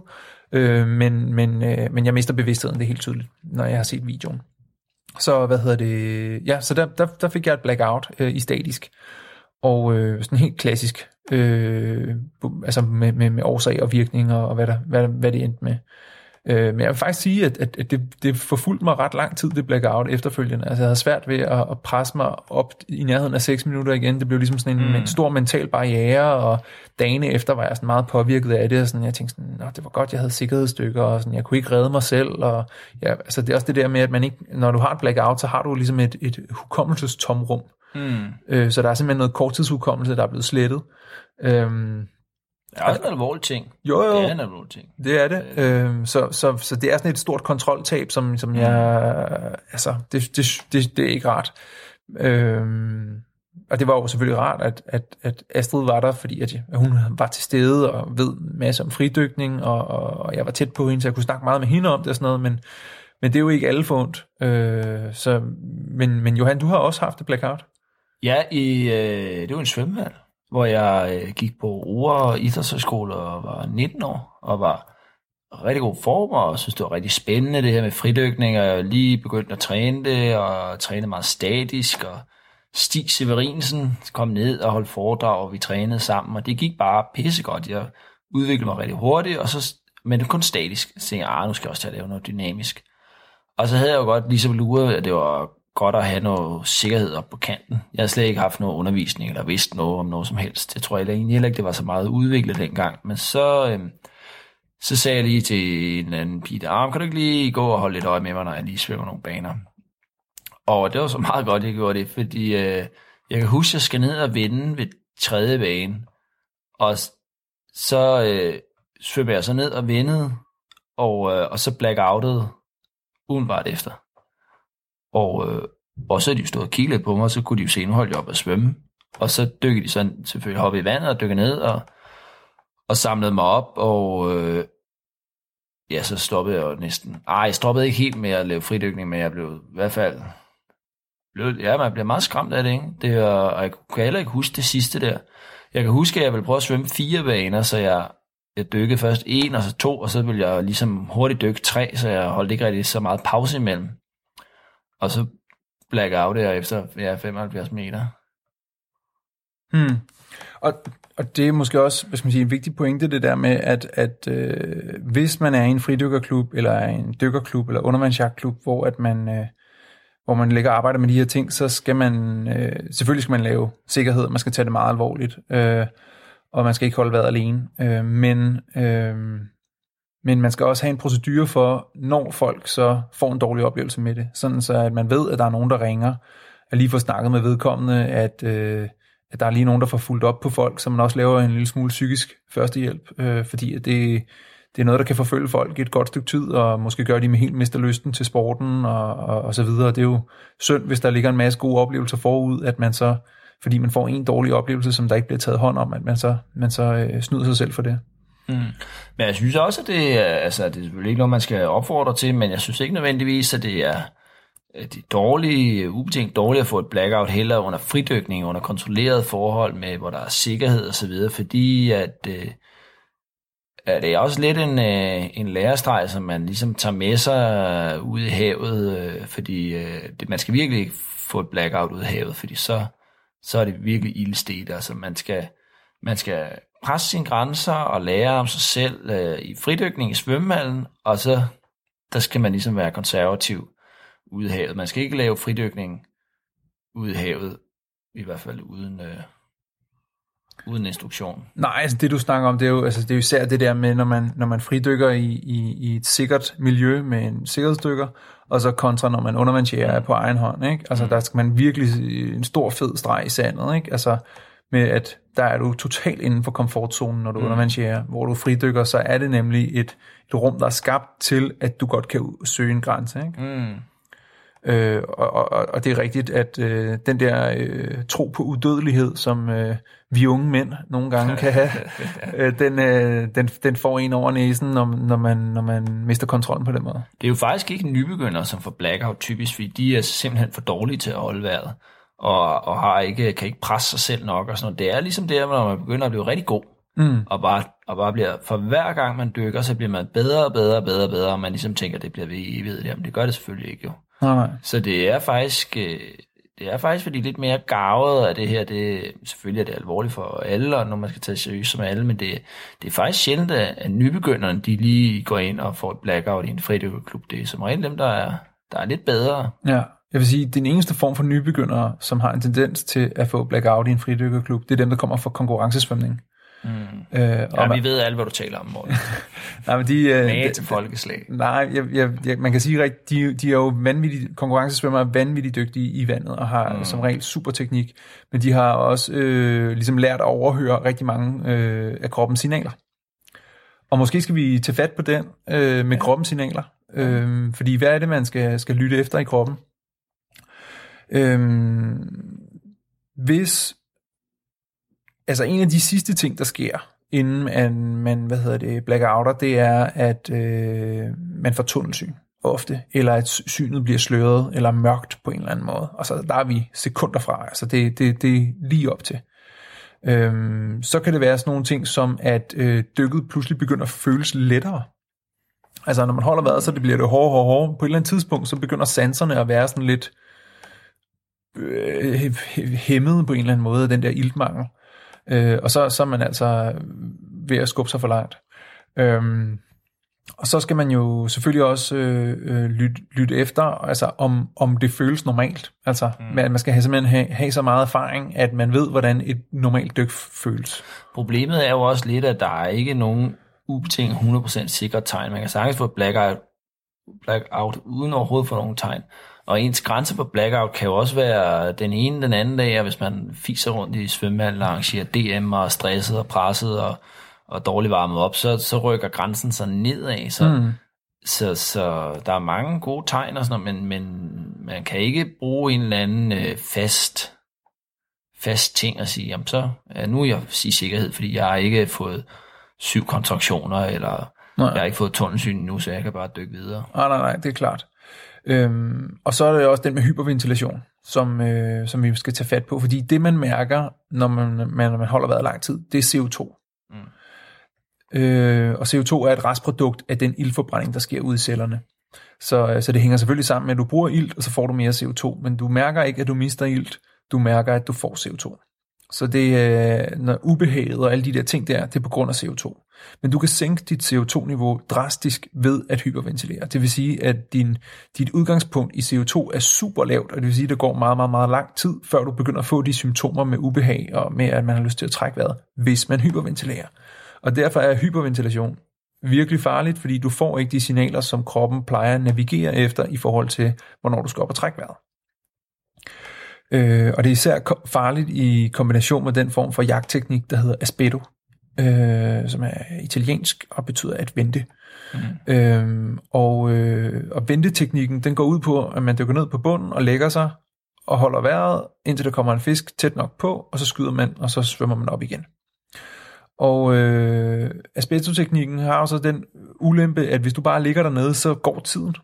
øh, men, men, øh, men jeg mister bevidstheden, det er helt tydeligt, når jeg har set videoen. Så hvad hedder det? Ja, så der, der, der fik jeg et blackout øh, i statisk. Og øh, sådan helt klassisk øh, altså med, med, med årsag og virkning og, og hvad, der, hvad, hvad det endte med. Øh, men jeg vil faktisk sige, at, at, at det, det forfulgte mig ret lang tid, det blackout efterfølgende. Altså jeg havde svært ved at, at presse mig op i nærheden af 6 minutter igen. Det blev ligesom sådan en, mm. en stor mental barriere, og dagene efter var jeg sådan meget påvirket af det, og sådan, jeg tænkte sådan, Nå, det var godt, jeg havde sikkerhedsstykker, og sådan, jeg kunne ikke redde mig selv, og ja, altså det er også det der med, at man ikke, når du har et blackout, så har du ligesom et, et hukommelsestomrum. Mm. Øh, så der er simpelthen noget korttidshukommelse, der er blevet slettet. Øhm, det er en alvorlig ting. Jo, jo. Det er en alvorlig ting. Det er det. Øh, så, så, så det er sådan et stort kontroltab, som, som jeg... Altså, det, det, det, det er ikke rart. Øh, og det var jo selvfølgelig rart, at, at, at Astrid var der, fordi at hun var til stede og ved en masse om fridykning, og, og jeg var tæt på hende, så jeg kunne snakke meget med hende om det og sådan noget, men, men det er jo ikke alle fundet. Øh, så, men, men Johan, du har også haft et blackout. Ja, i, øh, det var en svømmehal hvor jeg øh, gik på Ure Idrætshøjskole og var 19 år, og var rigtig god form, og synes, det var rigtig spændende, det her med fridykning, og jeg lige begyndt at træne det, og træne meget statisk, og Stig Severinsen kom ned og holdt foredrag, og vi trænede sammen, og det gik bare pissegodt. Jeg udviklede mig rigtig hurtigt, og så, men det kun statisk. Så tænkte jeg, ah, nu skal jeg også tage at lave noget dynamisk. Og så havde jeg jo godt ligesom luret, at det var godt at have noget sikkerhed op på kanten. Jeg har slet ikke haft noget undervisning eller vidst noget om noget som helst. Jeg tror jeg egentlig heller ikke, det var så meget udviklet dengang. Men så, øh, så sagde jeg lige til en anden pige, ah, kan du ikke lige gå og holde lidt øje med mig, når jeg lige svømmer nogle baner? Og det var så meget godt, jeg gjorde det, fordi øh, jeg kan huske, at jeg skal ned og vinde ved tredje bane. Og så øh, svømmer jeg så ned og vindede, og, øh, og så blackoutede udenbart efter. Og, øh, og så er de jo stået og kigget på mig, og så kunne de jo se, nu holdt jeg op at svømme. Og så dykkede de sådan selvfølgelig hoppe i vandet og dykkede ned og, og samlede mig op, og øh, ja, så stoppede jeg jo næsten. Ej, jeg stoppede ikke helt med at lave fridykning, men jeg blev i hvert fald... Blev, ja, man bliver meget skræmt af det, ikke? Det er, og jeg kan heller ikke huske det sidste der. Jeg kan huske, at jeg ville prøve at svømme fire baner, så jeg, jeg dykkede først en, og så to, og så ville jeg ligesom hurtigt dykke tre, så jeg holdt ikke rigtig så meget pause imellem. Og så blackout der efter ja, 75 meter. Hmm. Og, og det er måske også hvad skal man sige, en vigtig pointe, det der med, at, at øh, hvis man er i en fridykkerklub, eller er i en dykkerklub, eller undervandsjagtklub, hvor at man... Øh, hvor man lægger arbejde med de her ting, så skal man, øh, selvfølgelig skal man lave sikkerhed, man skal tage det meget alvorligt, øh, og man skal ikke holde vejret alene. Øh, men øh, men man skal også have en procedure for, når folk så får en dårlig oplevelse med det. Sådan så, at man ved, at der er nogen, der ringer, at lige få snakket med vedkommende, at, øh, at der er lige nogen, der får fuldt op på folk, så man også laver en lille smule psykisk førstehjælp, øh, fordi at det, det er noget, der kan forfølge folk i et godt stykke tid, og måske gøre de med helt mister lysten til sporten og, og, og så videre. Det er jo synd, hvis der ligger en masse gode oplevelser forud, at man så, fordi man får en dårlig oplevelse, som der ikke bliver taget hånd om, at man så, man så øh, snyder sig selv for det. Mm. Men jeg synes også, at det altså, det er selvfølgelig ikke noget, man skal opfordre til, men jeg synes ikke nødvendigvis, at det er, det er dårlige, ubetinget dårligt at få et blackout heller under fridykning, under kontrolleret forhold med, hvor der er sikkerhed og så videre, fordi at, at øh, det er også lidt en, øh, en lærestreg, som man ligesom tager med sig ud i havet, øh, fordi det, man skal virkelig ikke få et blackout ud i havet, fordi så, så er det virkelig ildstedt, altså man skal, man skal presse sine grænser og lære om sig selv øh, i fridykning i svømmehallen, og så der skal man ligesom være konservativ ude i havet. Man skal ikke lave fridykning ude i havet, i hvert fald uden, øh, uden instruktion. Nej, altså det du snakker om, det er jo, altså, det er jo især det der med, når man, når man fridykker i, i, i et sikkert miljø med en sikkerhedsdykker, og så kontra når man undervandsjæger på egen hånd. Ikke? Altså mm. der skal man virkelig en stor fed streg i sandet. Ikke? Altså med at der er du totalt inden for komfortzonen, når du mm. undervandsjæger. Hvor du fridykker, så er det nemlig et, et rum, der er skabt til, at du godt kan søge en grænse. Ikke? Mm. Øh, og, og, og det er rigtigt, at øh, den der øh, tro på udødelighed, som øh, vi unge mænd nogle gange kan have, øh, den, øh, den, den får en over næsen, når, når, man, når man mister kontrollen på den måde. Det er jo faktisk ikke nybegynder, som får blackout typisk, fordi de er simpelthen for dårlige til at holde vejret og, og har ikke, kan ikke presse sig selv nok og sådan noget. Det er ligesom det, når man begynder at blive rigtig god, mm. og, bare, og bare bliver, for hver gang man dykker, så bliver man bedre og bedre og bedre og bedre, og man ligesom tænker, det bliver ved i evighed. Jamen det gør det selvfølgelig ikke jo. Nej. Så det er faktisk, øh, det er faktisk, fordi lidt mere gavet af det her, det, selvfølgelig er det alvorligt for alle, og når man skal tage seriøst som alle, men det, det er faktisk sjældent, at nybegynderne, de lige går ind og får et blackout i en fridykkerklub. Det er som regel dem, der er, der er lidt bedre. Ja, jeg vil sige, den eneste form for nybegyndere, som har en tendens til at få blackout i en fridykkerklub, det er dem, der kommer fra konkurrencesvømning. Mm. Øh, ja, vi ved alt, hvad du taler om, Morten. nej, men de... Øh, Mage til folkeslag. Nej, jeg, jeg, jeg, man kan sige at de, de er jo vanvittigt, konkurrencesvømmere vanvittigt dygtige i vandet, og har mm. som regel super teknik, men de har også øh, ligesom lært at overhøre rigtig mange øh, af kroppens signaler. Og måske skal vi tage fat på den øh, med ja. kroppens signaler, øh, fordi hvad er det, man skal, skal lytte efter i kroppen? Øhm, hvis altså en af de sidste ting, der sker, inden man, man hvad hedder det, blackouter, det er, at øh, man får tunnelsyn ofte, eller at synet bliver sløret eller mørkt på en eller anden måde. Og så der er vi sekunder fra, altså det, det, det er lige op til. Øhm, så kan det være sådan nogle ting som, at øh, dykket pludselig begynder at føles lettere. Altså når man holder vejret, så det bliver det hårdere og hårdere. På et eller andet tidspunkt, så begynder sanserne at være sådan lidt øh, hæmmet på en eller anden måde af den der iltmangel. Øh, og så, så er man altså ved at skubbe sig for langt. Øhm, og så skal man jo selvfølgelig også øh, øh, lytte, lytte efter, altså om, om det føles normalt. Altså mm. man, man skal have, simpelthen have, have så meget erfaring, at man ved, hvordan et normalt dyk føles. Problemet er jo også lidt, at der er ikke nogen ubetinget 100% sikre tegn. Man kan sagtens få blackout, blackout uden overhovedet få nogen tegn. Og ens grænse for blackout kan jo også være den ene den anden dag, hvis man fiser rundt i svømmehallen og arrangerer DM og er stresset og presset og, og dårligt varmet op, så, så rykker grænsen sig nedad. Så, mm. så, så der er mange gode tegn og sådan noget, men, men man kan ikke bruge en eller anden øh, fast, fast ting og sige, jamen så, ja, nu er jeg sige sikkerhed, fordi jeg har ikke fået syv kontraktioner, eller nej. jeg har ikke fået tunnelsyn nu, så jeg kan bare dykke videre. Nej, nej, nej, det er klart. Øhm, og så er det også den med hyperventilation, som, øh, som vi skal tage fat på, fordi det man mærker, når man, man, man holder vejret lang tid, det er CO2. Mm. Øh, og CO2 er et restprodukt af den ildforbrænding, der sker ude i cellerne. Så, øh, så det hænger selvfølgelig sammen med, at du bruger ilt, og så får du mere CO2, men du mærker ikke, at du mister ilt, du mærker, at du får CO2. Så det er når ubehaget og alle de der ting der, det er på grund af CO2. Men du kan sænke dit CO2-niveau drastisk ved at hyperventilere. Det vil sige, at din, dit udgangspunkt i CO2 er super lavt, og det vil sige, at det går meget, meget, meget lang tid, før du begynder at få de symptomer med ubehag og med, at man har lyst til at trække vejret, hvis man hyperventilerer. Og derfor er hyperventilation virkelig farligt, fordi du får ikke de signaler, som kroppen plejer at navigere efter i forhold til, hvornår du skal op og trække vejret. Øh, og det er især farligt i kombination med den form for jagtteknik, der hedder aspedo, øh, som er italiensk og betyder at vente. Mm. Øh, og, øh, og venteteknikken, den går ud på, at man dykker ned på bunden og lægger sig og holder vejret, indtil der kommer en fisk tæt nok på, og så skyder man, og så svømmer man op igen. Og øh, aspedo-teknikken har også den ulempe, at hvis du bare ligger dernede, så går tiden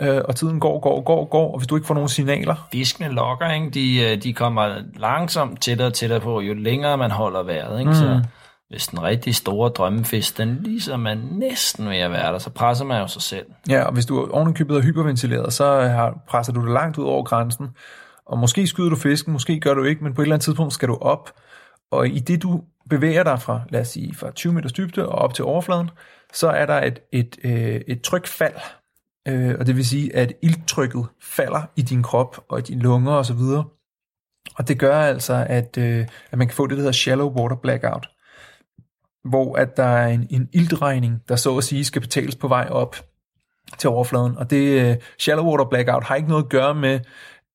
øh, og tiden går, går, går, går, og hvis du ikke får nogen signaler... Fiskene lokker, ikke? De, øh, de kommer langsomt tættere og tættere på, jo længere man holder vejret, ikke? Mm. Så hvis den rigtig store drømmefisk, den ligesom man næsten ved at være der, så presser man jo sig selv. Ja, og hvis du er ovenikøbet er hyperventileret, så har, presser du det langt ud over grænsen, og måske skyder du fisken, måske gør du ikke, men på et eller andet tidspunkt skal du op, og i det du bevæger dig fra, lad os sige, fra 20 meters dybde og op til overfladen, så er der et, et, et, øh, et trykfald, øh, og det vil sige, at ilttrykket falder i din krop og i dine lunger osv., og, og det gør altså, at, øh, at man kan få det, der hedder shallow water blackout, hvor at der er en, en iltregning, der så at sige skal betales på vej op til overfladen. Og det øh, shallow water blackout har ikke noget at gøre med,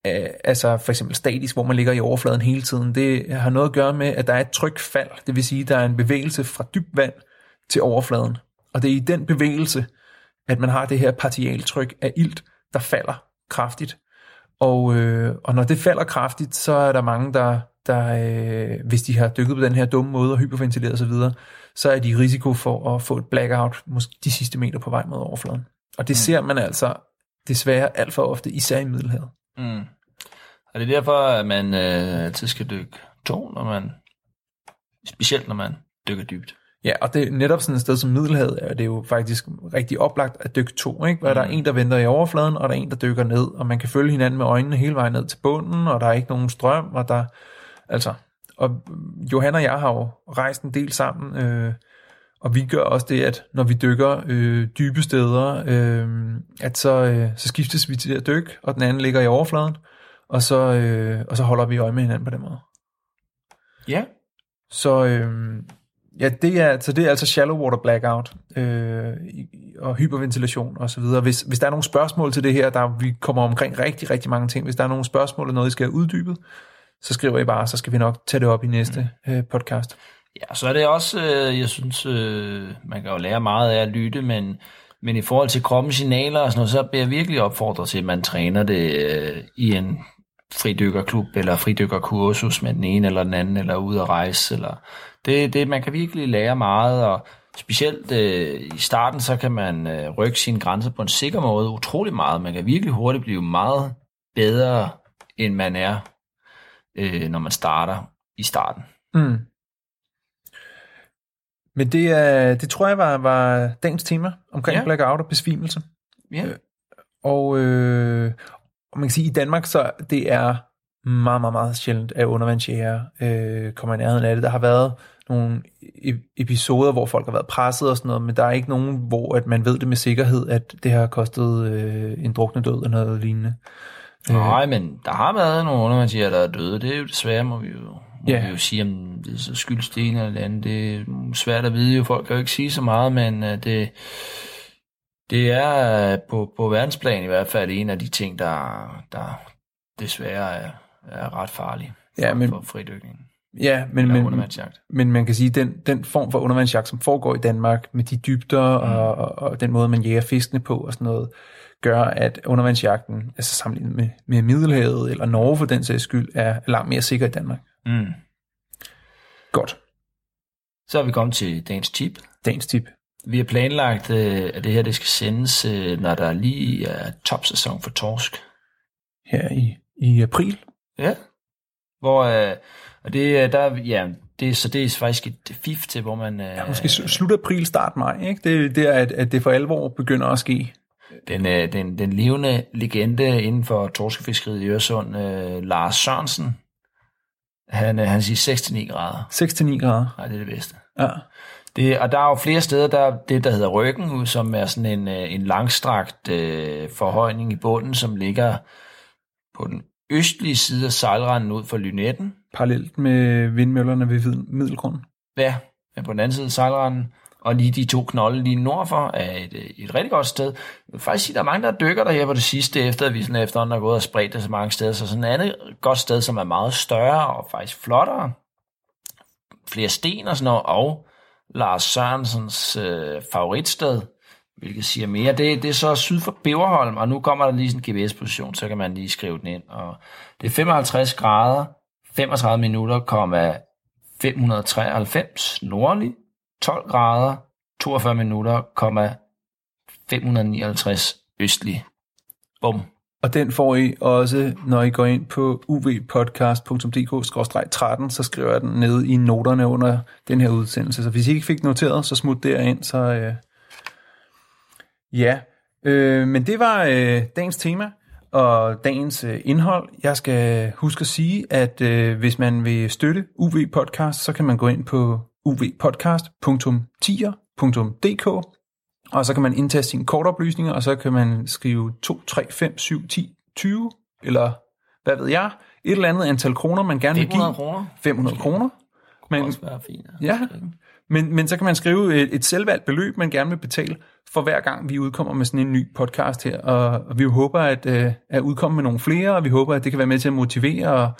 øh, altså for eksempel statisk, hvor man ligger i overfladen hele tiden. Det har noget at gøre med, at der er et trykfald, det vil sige, at der er en bevægelse fra dybt vand til overfladen. Og det er i den bevægelse, at man har det her partialtryk af ilt, der falder kraftigt. Og, øh, og når det falder kraftigt, så er der mange, der, der øh, hvis de har dykket på den her dumme måde og hyperventileret osv., så, så er de i risiko for at få et blackout måske de sidste meter på vej mod overfladen. Og det mm. ser man altså desværre alt for ofte, især i Middelhavet. Mm. Og det er derfor, at man øh, altid skal dykke to, når man, specielt når man dykker dybt. Ja, og det er netop sådan et sted som Middelhavet, er det jo faktisk rigtig oplagt at dykke to, ikke? Hvor mm. der er en, der venter i overfladen, og der er en, der dykker ned, og man kan følge hinanden med øjnene hele vejen ned til bunden, og der er ikke nogen strøm, og der, altså, og Johan og jeg har jo rejst en del sammen, øh, og vi gør også det, at når vi dykker øh, dybe steder, øh, at så, øh, så skiftes vi til at dykke, og den anden ligger i overfladen, og så, øh, og så holder vi øje med hinanden på den måde. Ja. Så øh, ja, det er, så det er altså shallow water blackout øh, og hyperventilation og så videre. Hvis, hvis der er nogle spørgsmål til det her, der vi kommer omkring rigtig, rigtig mange ting. Hvis der er nogle spørgsmål eller noget, I skal have uddybet, så skriver I bare, så skal vi nok tage det op i næste mm. øh, podcast. Ja, så er det også, øh, jeg synes, øh, man kan jo lære meget af at lytte, men, men i forhold til kroppens signaler og sådan noget, så bliver jeg virkelig opfordret til, at man træner det øh, i en fridykkerklub eller fridykkerkursus med den ene eller den anden, eller ude at rejse. Eller det, det, man kan virkelig lære meget, og specielt øh, i starten, så kan man øh, rykke sine grænser på en sikker måde utrolig meget. Man kan virkelig hurtigt blive meget bedre, end man er, øh, når man starter i starten. Mm. Men det, er, det tror jeg var, var dagens tema omkring ja. blackout og besvimelse. Ja. Øh, og, øh, og man kan sige, at i Danmark, så det er meget, meget, meget sjældent, at undervandsjæger øh, kommer i nærheden af det. Der har været nogle e- episoder, hvor folk har været presset og sådan noget, men der er ikke nogen, hvor at man ved det med sikkerhed, at det har kostet øh, en drukne død eller noget lignende. Nej, men der har været nogle undervandsjæger, der er døde. Det er jo desværre, må vi jo, må ja. vi jo sige, om det er så skyldes det ene eller det andet. Det er svært at vide, jo folk kan jo ikke sige så meget, men uh, det, det er uh, på, på verdensplan i hvert fald en af de ting, der, der desværre er, er ret farlig for, ja, men, for fridykningen. Ja, men, men, men man kan sige, at den, den form for undervandsjagt, som foregår i Danmark, med de dybder mm. og, og, og den måde, man jæger fiskene på og sådan noget, gør, at undervandsjagten, altså sammenlignet med, med Middelhavet eller Norge for den sags skyld, er langt mere sikker i Danmark. Mm. Godt. Så er vi kommet til dagens tip. Dagens tip. Vi har planlagt, øh, at det her det skal sendes, øh, når der lige er topsæson for torsk. Her i, i april. Ja. Hvor, øh, og det, der, ja, det, så det er faktisk et fif til, hvor man... Ja, måske slut april, start maj, ikke? Det, det er, at, at det for alvor begynder at ske. Den, den, den levende legende inden for torskefiskeriet i Øresund, Lars Sørensen, han, han siger 6-9 grader. 6-9 grader? Nej, det er det bedste. Ja. Det, og der er jo flere steder, der er det, der hedder Ryggen, som er sådan en, øh, en langstrakt øh, forhøjning i bunden, som ligger på den østlige side af sejlranden ud for Lynetten. Parallelt med vindmøllerne ved Middelgrund. Ja, på den anden side af sejlranden. Og lige de to knolde lige nordfor er et, øh, et rigtig godt sted. Jeg vil faktisk sige, der er mange, der dykker der her på det sidste, efter at vi sådan efterhånden har gået og spredt det så mange steder. Så sådan et andet godt sted, som er meget større og faktisk flottere. Flere sten og sådan noget. Og Lars Sørensens øh, favoritsted, hvilket siger mere. Det, det er så syd for Beverholm, og nu kommer der lige sådan en GPS-position, så kan man lige skrive den ind. Og det er 55 grader, 35 minutter, 593 nordlig, 12 grader, 42 minutter, 559 østlig. Bum. Og den får I også, når I går ind på uvpodcast.dk-13, så skriver jeg den ned i noterne under den her udsendelse. Så hvis I ikke fik noteret, så smut derind, så øh, ja. Øh, men det var øh, dagens tema og dagens øh, indhold. Jeg skal huske at sige, at øh, hvis man vil støtte UV Podcast, så kan man gå ind på uvpodcast.tier.dk og så kan man indtaste sine kortoplysninger, og så kan man skrive 2, 3, 5, 7, 10, 20, eller hvad ved jeg, et eller andet antal kroner, man gerne vil give. 500 kroner. 500 okay. kroner. Men, også være fint. Ja, men, men så kan man skrive et, et selvvalgt beløb, man gerne vil betale for hver gang, vi udkommer med sådan en ny podcast her. Og, og vi håber at, uh, at udkomme med nogle flere, og vi håber, at det kan være med til at motivere og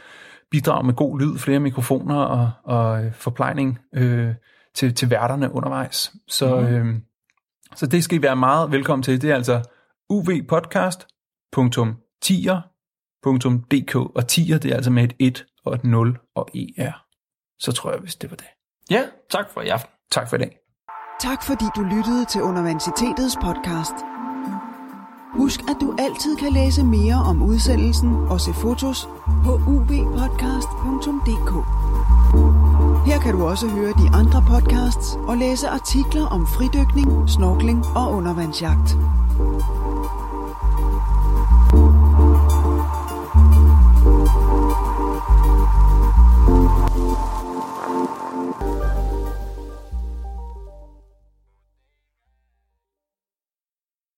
bidrage med god lyd, flere mikrofoner og, og øh, forplejning øh, til, til værterne undervejs. Så, mm. øh, så det skal I være meget velkommen til. Det er altså uvpodcast.tier.dk og tier, det er altså med et 1 og et 0 og ER. Så tror jeg, hvis det var det. Ja, tak for i aften. Tak for i dag. Tak fordi du lyttede til Universitetets podcast. Husk, at du altid kan læse mere om udsendelsen og se fotos på ubpodcast.dk. Her kan du også høre de andre podcasts og læse artikler om fridykning, snorkling og undervandsjagt.